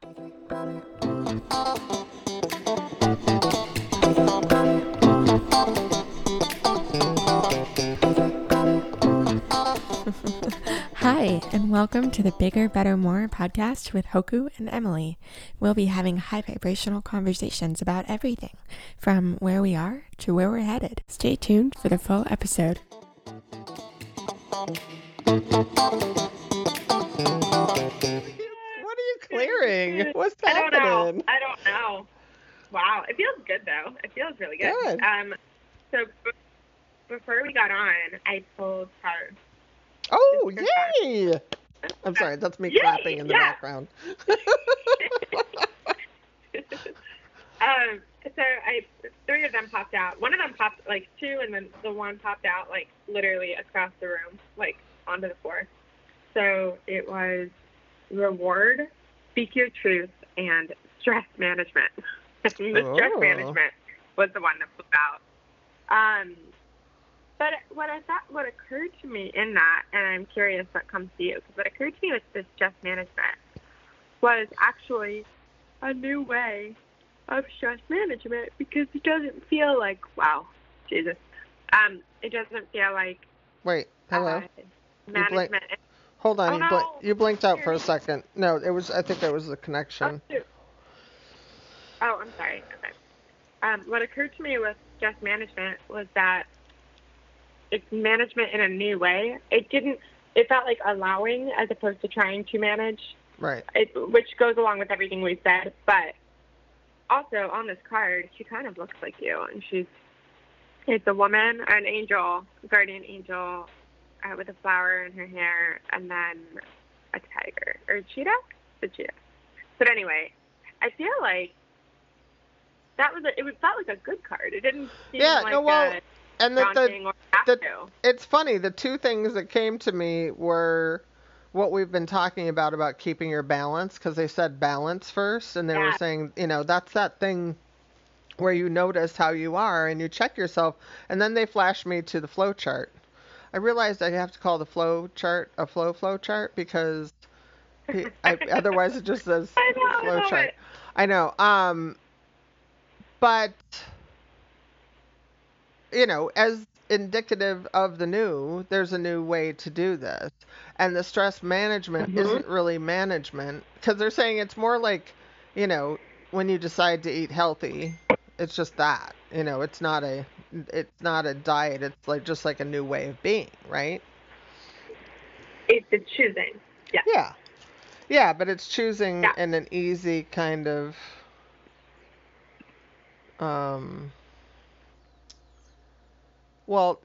Hi, and welcome to the Bigger, Better, More podcast with Hoku and Emily. We'll be having high vibrational conversations about everything from where we are to where we're headed. Stay tuned for the full episode. What are you clearing? What's I don't happening? know. I don't know. Wow, it feels good though. It feels really good. Good. Um, so b- before we got on, I pulled cards. Oh, yay! I'm sorry, that's me Yay, clapping in the yeah. background. Um, so I three of them popped out. One of them popped like two, and then the one popped out like literally across the room, like onto the floor. So it was reward, speak your truth, and stress management. the stress Oh. management was the one that flew out. Um, but what I thought, what occurred to me in that, and I'm curious what comes to you, because what occurred to me with this stress management was actually a new way of stress management because it doesn't feel like wow, Jesus. Um, it doesn't feel like Wait, hello? uh, management. Hold on, oh, you, blink no. you blinked out for a second. No, it was. I think that was the Oh, connection. shoot. Oh, I'm sorry. Okay. Um, what occurred to me with stress management was that it's management in a new way. It didn't. It felt like allowing as opposed to trying to manage. Right. it, which goes along with everything we said. But also on this card, she kind of looks like you, and she's it's a woman, an angel, guardian angel, uh, with a flower in her hair, and then a tiger or a cheetah, the cheetah. But anyway, I feel like that was a, it was felt like a good card. It didn't seem Yeah, like no, well, a And the or the- it's funny. The two things that came to me were what we've been talking about about keeping your balance because they said balance first, and they were saying, you know, that's that thing where you notice how you are and you check yourself, and then they flashed me to the flow chart. I realized I have to call the flow chart a flow flow chart because I, otherwise it just says I know, I flow love chart. it. I know. Um, but you know, as indicative of the new, there's a new way to do this, and the stress management Mhm. isn't really management because they're saying it's more like, you know, when you decide to eat healthy, it's just that. You know, it's not a it's not a diet. It's like just like a new way of being, right? It's the choosing. Yeah. Yeah. Yeah, but it's choosing Yeah. in an easy kind of um well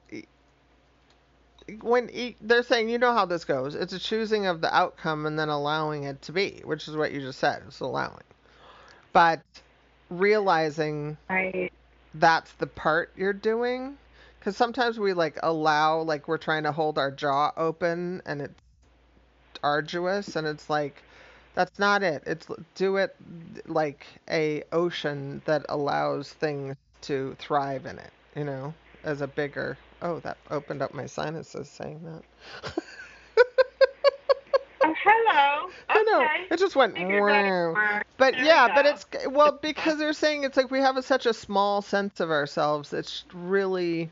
when e- they're saying you know how this goes it's a choosing of the outcome and then allowing it to be which is what you just said it's allowing but realizing Right. That's the part you're doing. Because sometimes we like allow like we're trying to hold our jaw open and it's arduous and it's like that's not it. It's do it like a ocean that allows things to thrive in it you know as a bigger oh that opened up my sinuses saying that hello. Okay. it just went "Wow." But There yeah, but it's well because they're saying it's like we have a, such a small sense of ourselves. It's really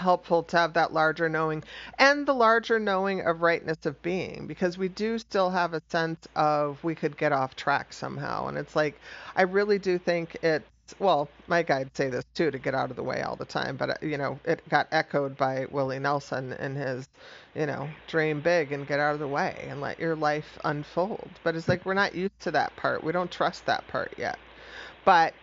helpful to have that larger knowing and the larger knowing of rightness of being because we do still have a sense of we could get off track somehow and it's like I really do think it's well Mike, I'd say this too to get out of the way all the time but uh, you know it got echoed by Willie Nelson in his you know dream big and get out of the way and let your life unfold. But it's like we're not used to that part. We don't trust that part yet. But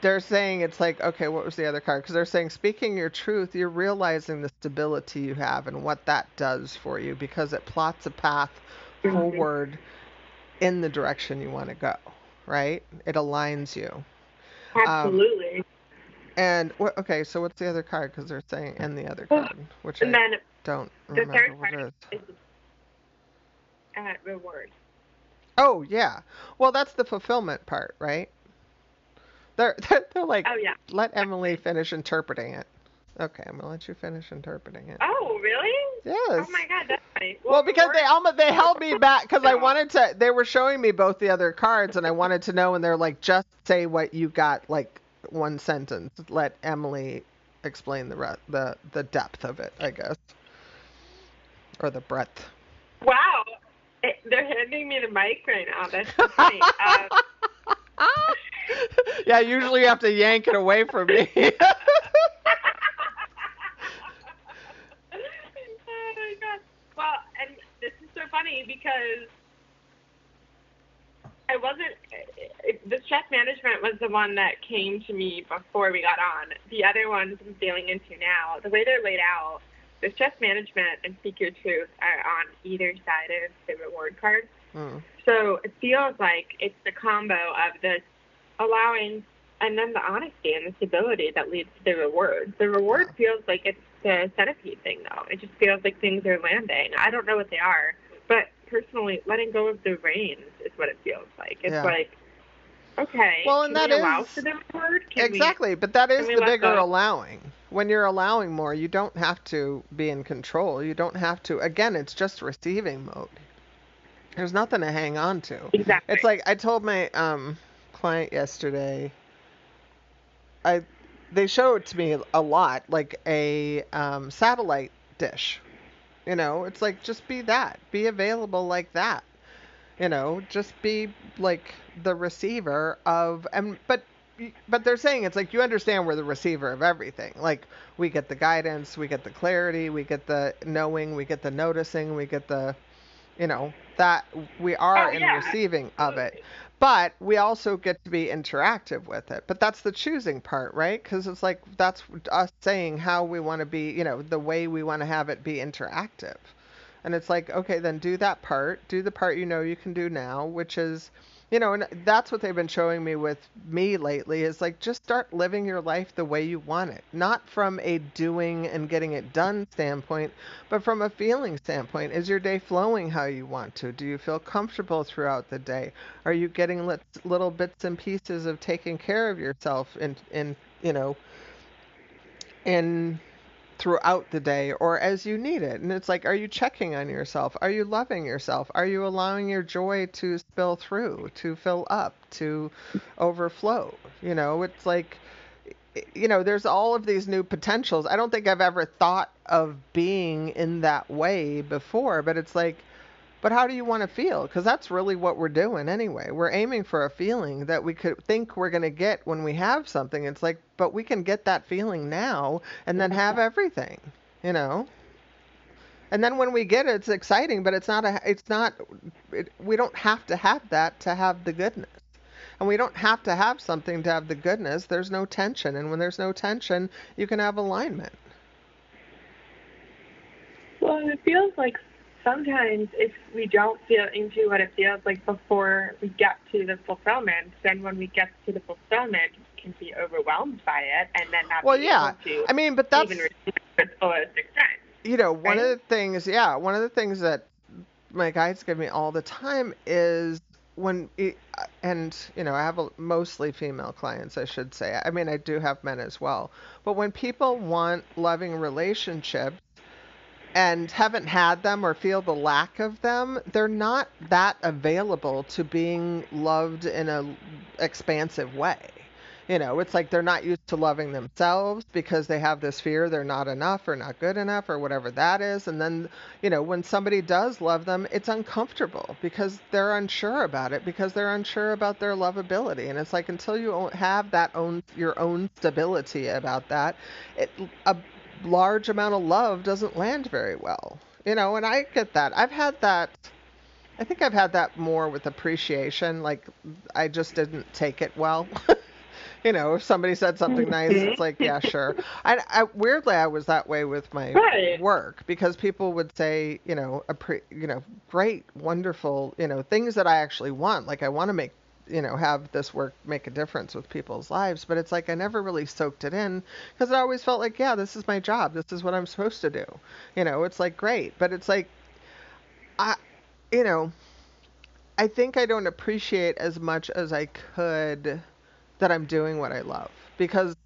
they're saying it's like okay what was the other card? Because they're saying speaking your truth you're realizing the stability you have and what that does for you because it plots a path forward in the direction you want to go right? It aligns you Absolutely. and what okay so what's the other card because they're saying and the other card which and i then don't the remember third what card it is is uh, reward. oh yeah well that's the fulfillment part right they're they're, they're like Oh yeah. let emily finish interpreting it okay i'm gonna let you finish interpreting it Oh really? yes Oh my god, Well, because they almost they held me back because I wanted to. They were showing me both the other cards, and I wanted to know. And they're like, just say what you got, like one sentence. Let Emily explain the re- the the depth of it, I guess, or the breadth. Wow. They're handing me the mic right now. That's so funny. um, yeah, usually you have to yank it away from me. oh my god. Well, and this is so funny because I wasn't. it- The stress management was the one that came to me before we got on. The other ones I'm feeling into now. The way they're laid out, the stress management and speak your truth are on either side of the reward card. Hmm. So it feels like it's the combo of this allowing and then the honesty and the stability that leads to the reward. The reward feels like it's the centipede thing though. It just feels like things are landing. I don't know what they are, but personally, letting go of the reins is what it feels like. It's Yeah. like, okay, Well, and can that we allow is- for the reward? Can we- exactly, but that is the bigger go? allowing. When you're allowing more, you don't have to be in control. You don't have to. Again, it's just receiving mode. There's nothing to hang on to. exactly. It's like I told my um client yesterday. I they show it to me a lot, like a um, satellite dish. You know, it's like just be that, be available like that. You know, just be like the receiver of and but but they're saying it's like you understand we're the receiver of everything. Like we get the guidance, we get the clarity, we get the knowing, we get the noticing, we get the you know that we are Oh, in yeah, receiving of it. but we also get to be interactive with it. But that's the choosing part right? Because it's like that's us saying how we want to be you know the way we want to have it be interactive and it's like okay then do that part. Do the part you know you can do now which is you know and that's what they've been showing me with me lately is like just start living your life the way you want it. Not from a doing and getting it done standpoint but from a feeling standpoint. Is your day flowing how you want to? Do you feel comfortable throughout the day? Are you getting little bits and pieces of taking care of yourself in in you know in throughout the day or as you need it. And it's like, are you checking on yourself? Are you loving yourself? Are you allowing your joy to spill through, to fill up, to overflow? You know, it's like, you know, there's all of these new potentials. I don't think I've ever thought of being in that way before, but it's like, but how do you want to feel? Because that's really what we're doing anyway. We're aiming for a feeling that we could think we're going to get when we have something. It's like, but we can get that feeling now and then have everything, you know? And then when we get it, it's exciting, but it's not a, it's not, it, we don't have to have that to have the goodness. And we don't have to have something to have the goodness. There's no tension. And when there's no tension, you can have alignment. Well, it feels like sometimes if we don't feel into what it feels like before we get to the fulfillment, then when we get to the fulfillment, we can be overwhelmed by it and then not Well, be yeah. able to I mean, but that's, even receive it to its fullest extent. you know, one of the things, yeah, one of the things that my guides give me all the time is when, it, and you know, I have a, mostly female clients, I should say. I mean, I do have men as well. But when people want loving relationships and haven't had them or feel the lack of them, they're not that available to being loved in a expansive way. You know, it's like they're not used to loving themselves because they have this fear they're not enough or not good enough or whatever that is. And then, you know, when somebody does love them, it's uncomfortable because they're unsure about it because they're unsure about their lovability. And it's like until you have that own your own stability about that, it a large amount of love doesn't land very well. You know, and I get that. I've had that I think I've had that more with appreciation. Like I just didn't take it well. you know, if somebody said something mm-hmm. nice, it's like, yeah, sure. I, I weirdly I was that way with my Right. work because people would say, you know, appre- you know, great, wonderful, you know, things that I actually want. Like I want to make you know have this work make a difference with people's lives but it's like i never really soaked it in because i always felt like yeah this is my job this is what i'm supposed to do you know it's like great but it's like i you know i think i don't appreciate as much as i could that i'm doing what i love because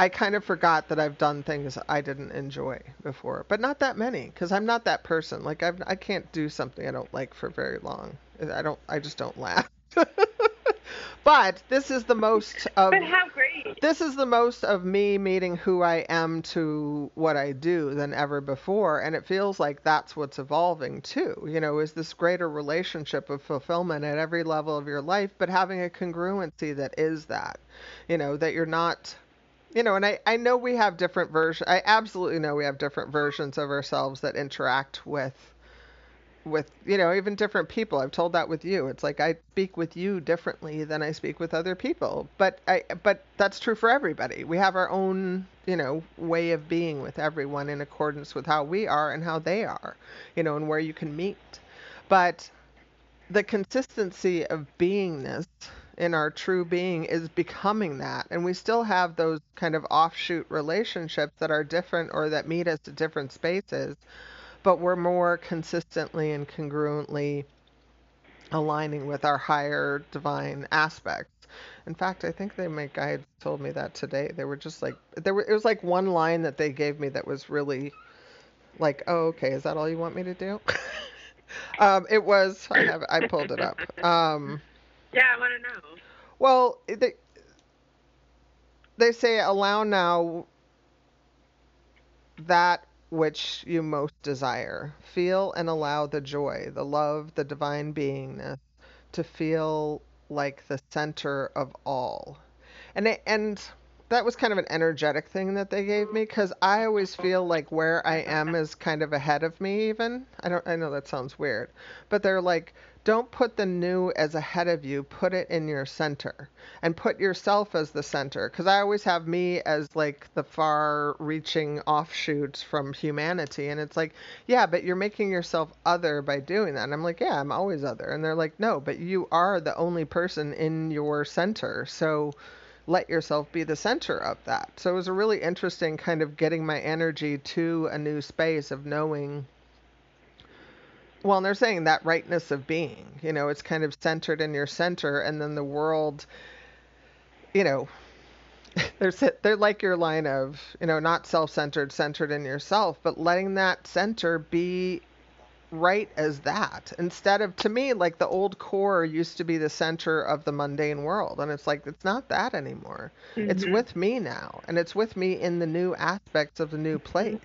I kind of forgot that I've done things I didn't enjoy before, but not that many because I'm not that person. Like I've, I can't do something I don't like for very long. I don't. I just don't laugh. but this is the most of. But how great! This is the most of me meeting who I am to what I do than ever before, and it feels like that's what's evolving too. You know, is this greater relationship of fulfillment at every level of your life, but having a congruency that is that. You know, that you're not you know, and I, I know we have different versions. I absolutely know we have different versions of ourselves that interact with, with you know, even different people. I've told that with you. It's like I speak with you differently than I speak with other people. But I, but that's true for everybody. We have our own, you know, way of being with everyone in accordance with how we are and how they are, you know, and where you can meet. But the consistency of beingness in our true being is becoming that. And we still have those kind of offshoot relationships that are different or that meet us at different spaces, but we're more consistently and congruently aligning with our higher divine aspects. In fact, I think they my guides told me that today. They were just like there were it was like one line that they gave me that was really like, "Oh, okay, is that all you want me to do?" um, it was I have I pulled it up. Um, yeah, I want to know. Well, they they say allow now that which you most desire. Feel and allow the joy, the love, the divine beingness to feel like the center of all. And it, and that was kind of an energetic thing that they gave me because I always feel like where I am is kind of ahead of me even. I don't I know that sounds weird, but they're like don't put the new as ahead of you, put it in your center and put yourself as the center because I always have me as like the far reaching offshoots from humanity and it's like, yeah, but you're making yourself other by doing that. And I'm like, yeah, I'm always other. And they're like, no, but you are the only person in your center. So let yourself be the center of that. So it was a really interesting kind of getting my energy to a new space of knowing well, and they're saying that rightness of being, you know, it's kind of centered in your center, and then the world, you know, they're they're like your line of, you know, not self-centered, centered in yourself, but letting that center be right as that instead of to me like the old core used to be the center of the mundane world and it's like it's not that anymore mm-hmm. it's with me now and it's with me in the new aspects of the new mm-hmm. place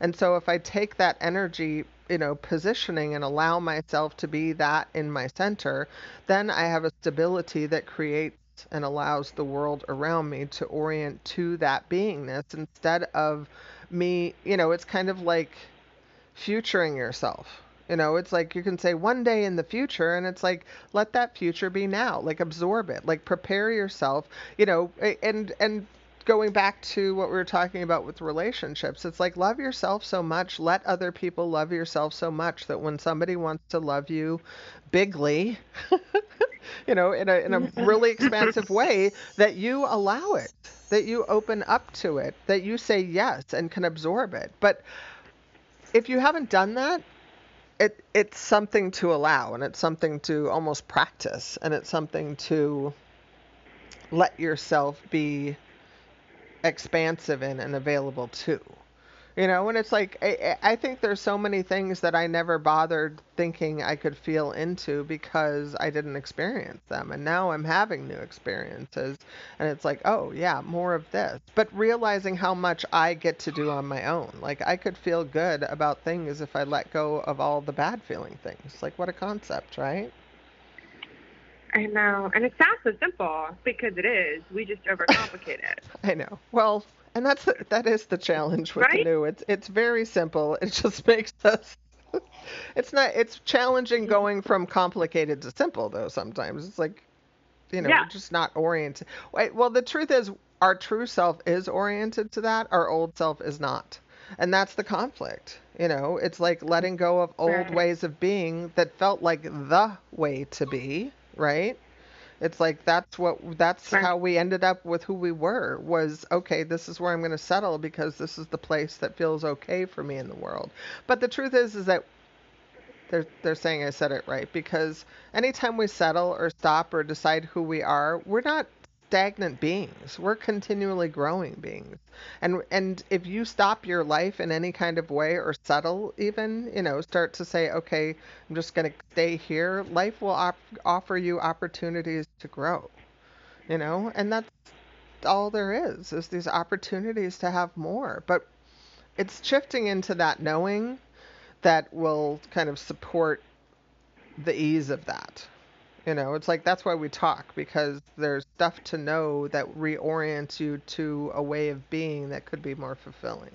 and so if i take that energy you know positioning and allow myself to be that in my center then i have a stability that creates and allows the world around me to orient to that beingness instead of me you know it's kind of like futuring yourself you know, it's like you can say one day in the future, and it's like let that future be now. Like absorb it. Like prepare yourself. You know, and and going back to what we were talking about with relationships, it's like love yourself so much, let other people love yourself so much that when somebody wants to love you bigly, you know, in a in a really expansive way, that you allow it, that you open up to it, that you say yes and can absorb it. But if you haven't done that, it it's something to allow and it's something to almost practice and it's something to let yourself be expansive in and available to you know, and it's like I, I think there's so many things that I never bothered thinking I could feel into because I didn't experience them, and now I'm having new experiences, and it's like, oh yeah, more of this. But realizing how much I get to do on my own, like I could feel good about things if I let go of all the bad feeling things. Like what a concept, right? I know, and it sounds so simple because it is. We just overcomplicate it. I know. Well, and that's the, that is the challenge with right? the new. It's it's very simple. It just makes us. It's not. It's challenging going from complicated to simple though. Sometimes it's like, you know, yeah. we're just not oriented. Well, the truth is, our true self is oriented to that. Our old self is not, and that's the conflict. You know, it's like letting go of old right. ways of being that felt like the way to be, right? It's like that's what that's right. how we ended up with who we were was okay, this is where I'm going to settle because this is the place that feels okay for me in the world. But the truth is is that they're they're saying I said it right because anytime we settle or stop or decide who we are, we're not stagnant beings. We're continually growing beings. And and if you stop your life in any kind of way or settle even, you know, start to say, okay, I'm just going to stay here, life will op- offer you opportunities to grow. You know, and that's all there is is these opportunities to have more. But it's shifting into that knowing that will kind of support the ease of that. You know, it's like that's why we talk because there's stuff to know that reorients you to a way of being that could be more fulfilling.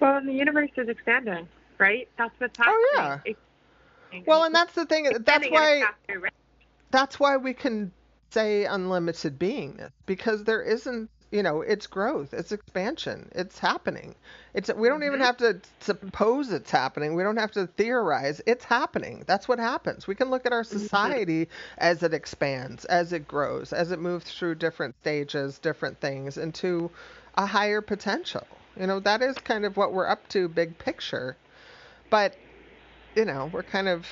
Well, the universe is expanding, right? That's what's oh, happening. Oh yeah. It's, well, and that's the thing. That's why. That's why we can say unlimited beingness because there isn't you know it's growth it's expansion it's happening it's we don't even mm-hmm. have to suppose it's happening we don't have to theorize it's happening that's what happens we can look at our mm-hmm. society as it expands as it grows as it moves through different stages different things into a higher potential you know that is kind of what we're up to big picture but you know we're kind of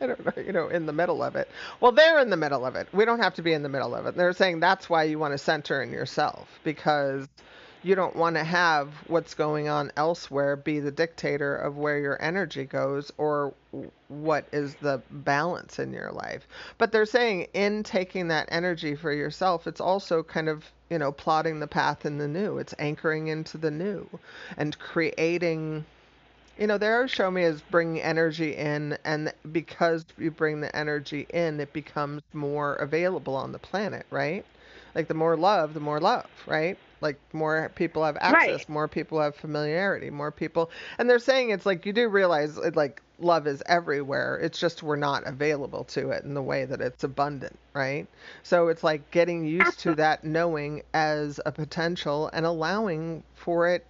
I don't know, you know, in the middle of it. Well, they're in the middle of it. We don't have to be in the middle of it. They're saying that's why you want to center in yourself because you don't want to have what's going on elsewhere be the dictator of where your energy goes or what is the balance in your life. But they're saying in taking that energy for yourself, it's also kind of, you know, plotting the path in the new. It's anchoring into the new and creating you know, always show me is bringing energy in, and because you bring the energy in, it becomes more available on the planet, right? Like the more love, the more love, right? Like more people have access, right. more people have familiarity, more people, and they're saying it's like you do realize it, like love is everywhere. It's just we're not available to it in the way that it's abundant, right? So it's like getting used to that knowing as a potential and allowing for it.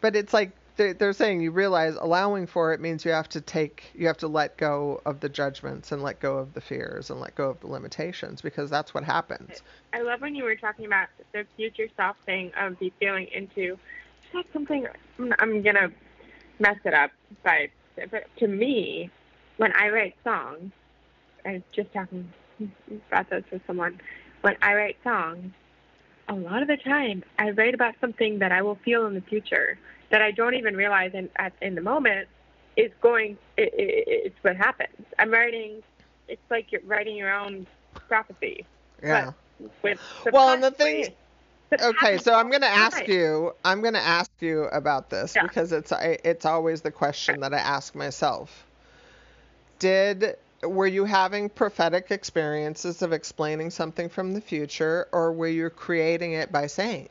But it's like they're saying you realize allowing for it means you have to take you have to let go of the judgments and let go of the fears and let go of the limitations because that's what happens i love when you were talking about the future self thing of the feeling into that's something i'm gonna mess it up but but to me when i write songs i was just talking about this with someone when i write songs a lot of the time i write about something that i will feel in the future that I don't even realize in at, in the moment is going. It, it, it's what happens. I'm writing. It's like you're writing your own prophecy. Yeah. With well, and the thing. Okay, so I'm going to ask you. I'm going to ask you about this yeah. because it's it's always the question that I ask myself. Did were you having prophetic experiences of explaining something from the future, or were you creating it by saying?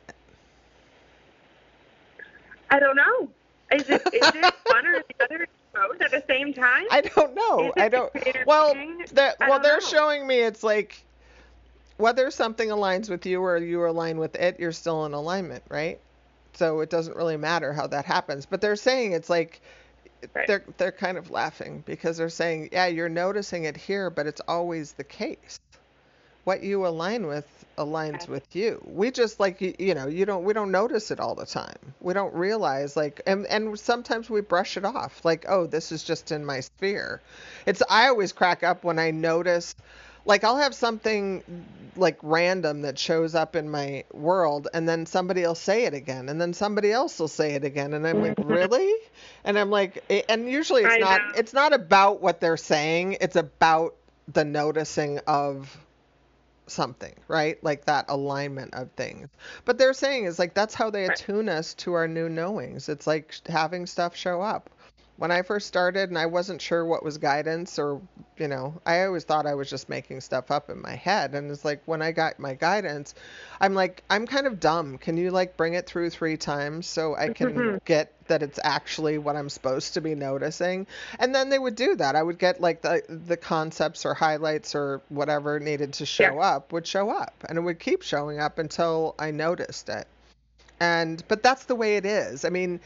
I don't know. Is it is it one or the other both at the same time? I don't know. I don't. Well, the, well, they're know. showing me it's like whether something aligns with you or you align with it, you're still in alignment, right? So it doesn't really matter how that happens. But they're saying it's like right. they're they're kind of laughing because they're saying, yeah, you're noticing it here, but it's always the case what you align with aligns with you. We just like you, you know, you don't we don't notice it all the time. We don't realize like and and sometimes we brush it off like, "Oh, this is just in my sphere." It's I always crack up when I notice like I'll have something like random that shows up in my world and then somebody will say it again and then somebody else will say it again and I'm like, "Really?" And I'm like and usually it's I not know. it's not about what they're saying, it's about the noticing of something, right? Like that alignment of things. But they're saying is like that's how they attune us to our new knowings. It's like having stuff show up when I first started and I wasn't sure what was guidance or, you know, I always thought I was just making stuff up in my head. And it's like when I got my guidance, I'm like, I'm kind of dumb. Can you like bring it through three times so I can get that it's actually what I'm supposed to be noticing? And then they would do that. I would get like the the concepts or highlights or whatever needed to show yeah. up would show up and it would keep showing up until I noticed it and but that's the way it is i mean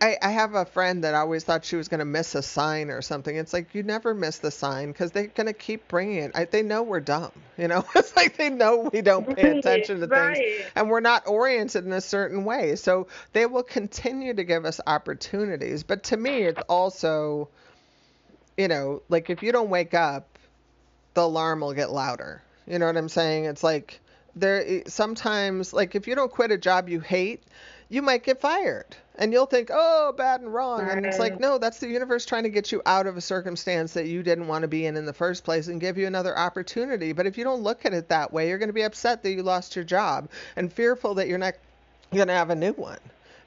I, I have a friend that always thought she was going to miss a sign or something. It's like you never miss the sign because they're going to keep bringing it. I, they know we're dumb, you know. It's like they know we don't pay attention to right. things and we're not oriented in a certain way. So they will continue to give us opportunities. But to me, it's also you know, like if you don't wake up, the alarm will get louder. You know what I'm saying? It's like there sometimes like if you don't quit a job you hate, you might get fired. And you'll think, "Oh, bad and wrong." And it's like, "No, that's the universe trying to get you out of a circumstance that you didn't want to be in in the first place and give you another opportunity." But if you don't look at it that way, you're going to be upset that you lost your job and fearful that you're not going to have a new one.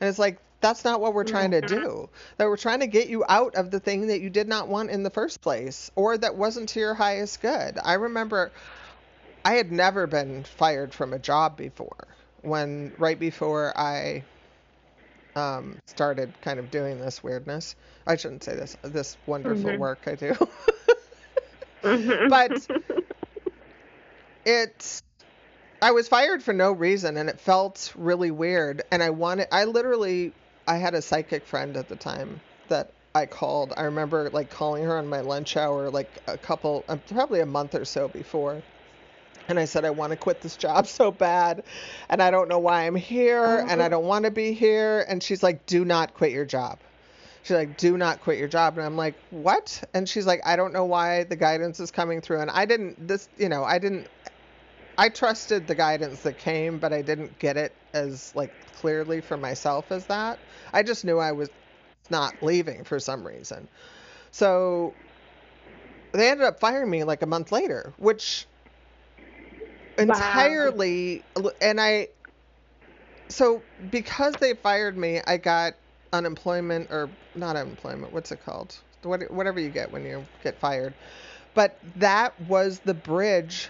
And it's like that's not what we're trying to mm-hmm. do. That we're trying to get you out of the thing that you did not want in the first place or that wasn't to your highest good. I remember I had never been fired from a job before when right before I um, started kind of doing this weirdness. I shouldn't say this this wonderful mm-hmm. work I do. mm-hmm. But it I was fired for no reason and it felt really weird and I wanted I literally I had a psychic friend at the time that I called. I remember like calling her on my lunch hour like a couple uh, probably a month or so before and I said, I want to quit this job so bad. And I don't know why I'm here. Oh, and I don't want to be here. And she's like, Do not quit your job. She's like, Do not quit your job. And I'm like, What? And she's like, I don't know why the guidance is coming through. And I didn't, this, you know, I didn't, I trusted the guidance that came, but I didn't get it as like clearly for myself as that. I just knew I was not leaving for some reason. So they ended up firing me like a month later, which entirely wow. and I so because they fired me, I got unemployment or not unemployment, what's it called? What, whatever you get when you get fired. But that was the bridge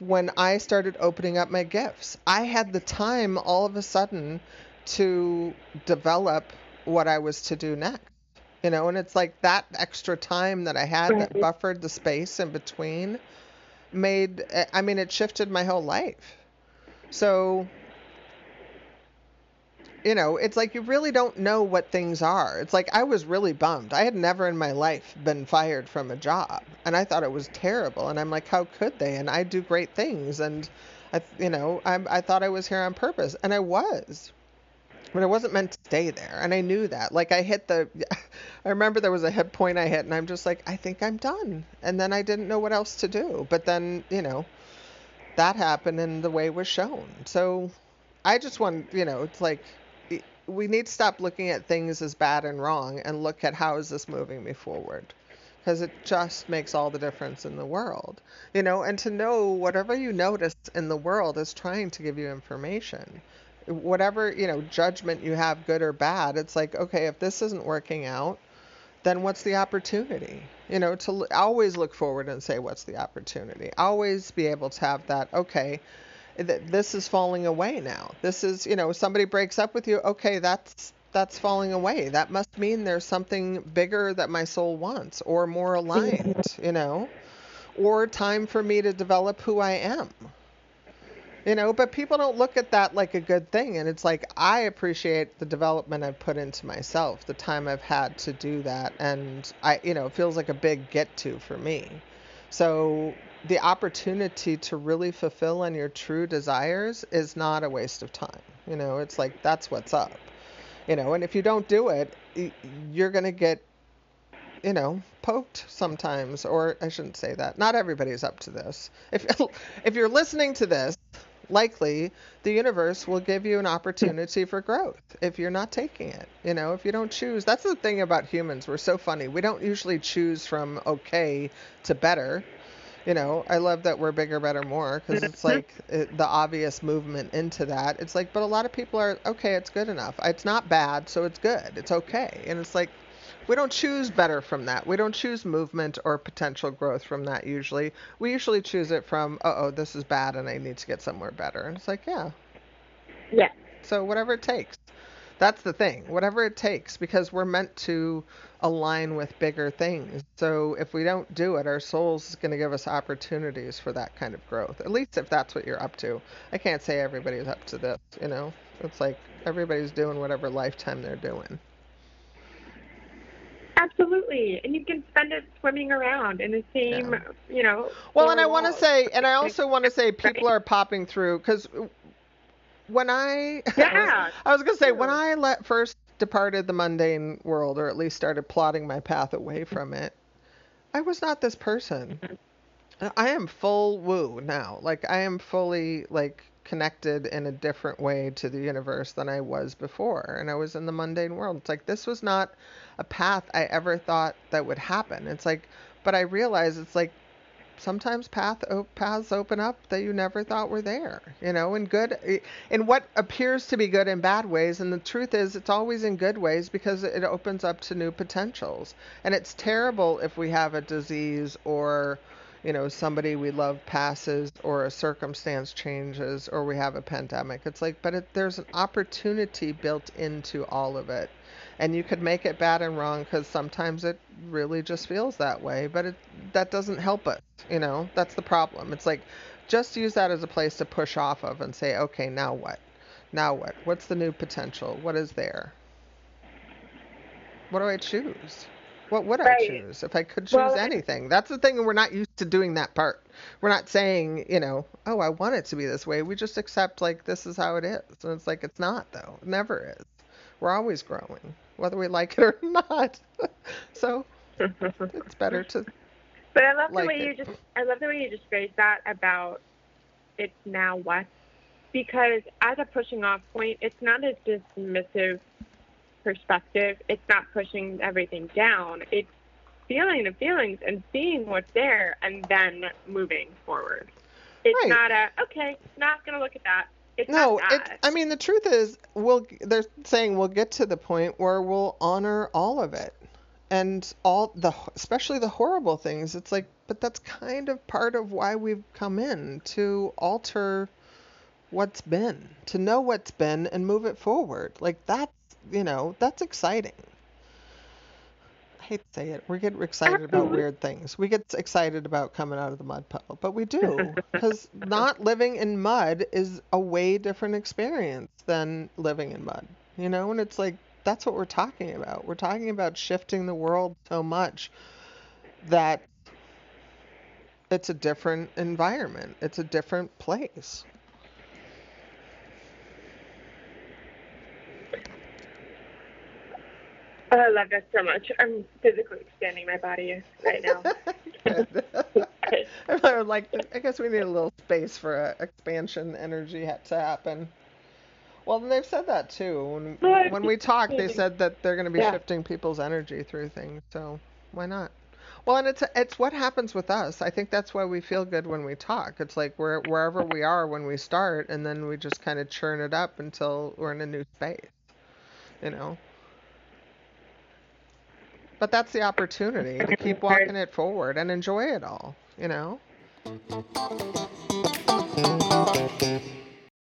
when I started opening up my gifts. I had the time all of a sudden to develop what I was to do next. You know, and it's like that extra time that I had that buffered the space in between made I mean it shifted my whole life. So you know, it's like you really don't know what things are. It's like I was really bummed. I had never in my life been fired from a job, and I thought it was terrible. And I'm like, how could they? And I do great things, and I, you know, I, I thought I was here on purpose, and I was but I wasn't meant to stay there. And I knew that. Like I hit the I remember there was a hit point I hit and I'm just like, I think I'm done. And then I didn't know what else to do. But then, you know, that happened and the way was shown. So I just want, you know, it's like we need to stop looking at things as bad and wrong and look at how is this moving me forward because it just makes all the difference in the world you know and to know whatever you notice in the world is trying to give you information whatever you know judgment you have good or bad it's like okay if this isn't working out then what's the opportunity? You know to l- always look forward and say what's the opportunity? Always be able to have that okay th- this is falling away now. This is you know somebody breaks up with you okay that's that's falling away. That must mean there's something bigger that my soul wants or more aligned you know? Or time for me to develop who i am you know but people don't look at that like a good thing and it's like i appreciate the development i've put into myself the time i've had to do that and i you know it feels like a big get to for me. So the opportunity to really fulfill on your true desires is not a waste of time you know? It's like that's what's up you know? And if you don't do it you're going to get you know poked sometimes or i shouldn't say that. Not everybody's up to this. If if you're listening to this likely the universe will give you an opportunity for growth if you're not taking it. You know, if you don't choose. That's the thing about humans. We're so funny. We don't usually choose from okay to better. You know, I love that we're bigger, better, more because it's mm-hmm. like it, the obvious movement into that. It's like, but a lot of people are okay, it's good enough. It's not bad, so it's good. It's okay. And it's like, we don't choose better from that. We don't choose movement or potential growth from that usually. We usually choose it from, uh oh, this is bad and I need to get somewhere better. And it's like, yeah. Yeah. So whatever it takes. That's the thing. Whatever it takes because we're meant to align with bigger things. So if we don't do it, our soul's is going to give us opportunities for that kind of growth. At least if that's what you're up to. I can't say everybody's up to this, you know. It's like everybody's doing whatever lifetime they're doing. Absolutely, and you can spend it swimming around in the same, yeah. you know. Well, and I want to say, and I also want to say, people are popping through because when I, yeah, I was, was gonna say when I let first departed the mundane world, or at least started plotting my path away from it, I was not this person. Mm-hmm. I am full woo now. Like I am fully like connected in a different way to the universe than I was before. And I was in the mundane world. It's like this was not a path I ever thought that would happen. It's like but I realize it's like sometimes path paths open up that you never thought were there you know in good in what appears to be good and bad ways and the truth is it's always in good ways because it opens up to new potentials and it's terrible if we have a disease or you know somebody we love passes or a circumstance changes or we have a pandemic. It's like but it, there's an opportunity built into all of it. And you could make it bad and wrong because sometimes it really just feels that way but it that doesn't help us you know? That's the problem. It's like just use that as a place to push off of and say okay now what? Now what? What's the new potential? What is there? What do i choose what would right. i choose if i could choose well, anything that's the thing and we're not used to doing that part we're not saying you know oh i want it to be this way we just accept like this is how it is and it's like it's not though it never is we're always growing whether we like it or not. so it's better to. But I love like the way it. you just I love the way you just phrased that about it's now what because as a pushing off point, it's not a dismissive perspective. It's not pushing everything down. It's feeling the feelings and seeing what's there and then moving forward. It's right. not a okay, not gonna look at that. It's not. no, it's. I mean, the truth is, we'll. They're saying we'll get to the point where we'll honor all of it, and all the, especially the horrible things. It's like, but that's kind of part of why we've come in to alter what's been, to know what's been, and move it forward. Like that's, you know, that's exciting I hate to say it, we get excited about weird things. We get excited about coming out of the mud puddle, but we do because not living in mud is a way different experience than living in mud. You know, and it's like that's what we're talking about. We're talking about shifting the world so much that it's a different environment. It's a different place. Oh, I love that so much. I'm physically expanding my body right now. I like. I guess we need a little space for a expansion energy to happen. Well, they've said that too. When, when we talked, they said that they're going to be yeah. shifting people's energy through things. So why not? Well, and it's it's what happens with us. I think that's why we feel good when we talk. It's like we're wherever we are when we start, and then we just kind of churn it up until we're in a new space. You know. But that's the opportunity to keep walking it forward and enjoy it all, you know?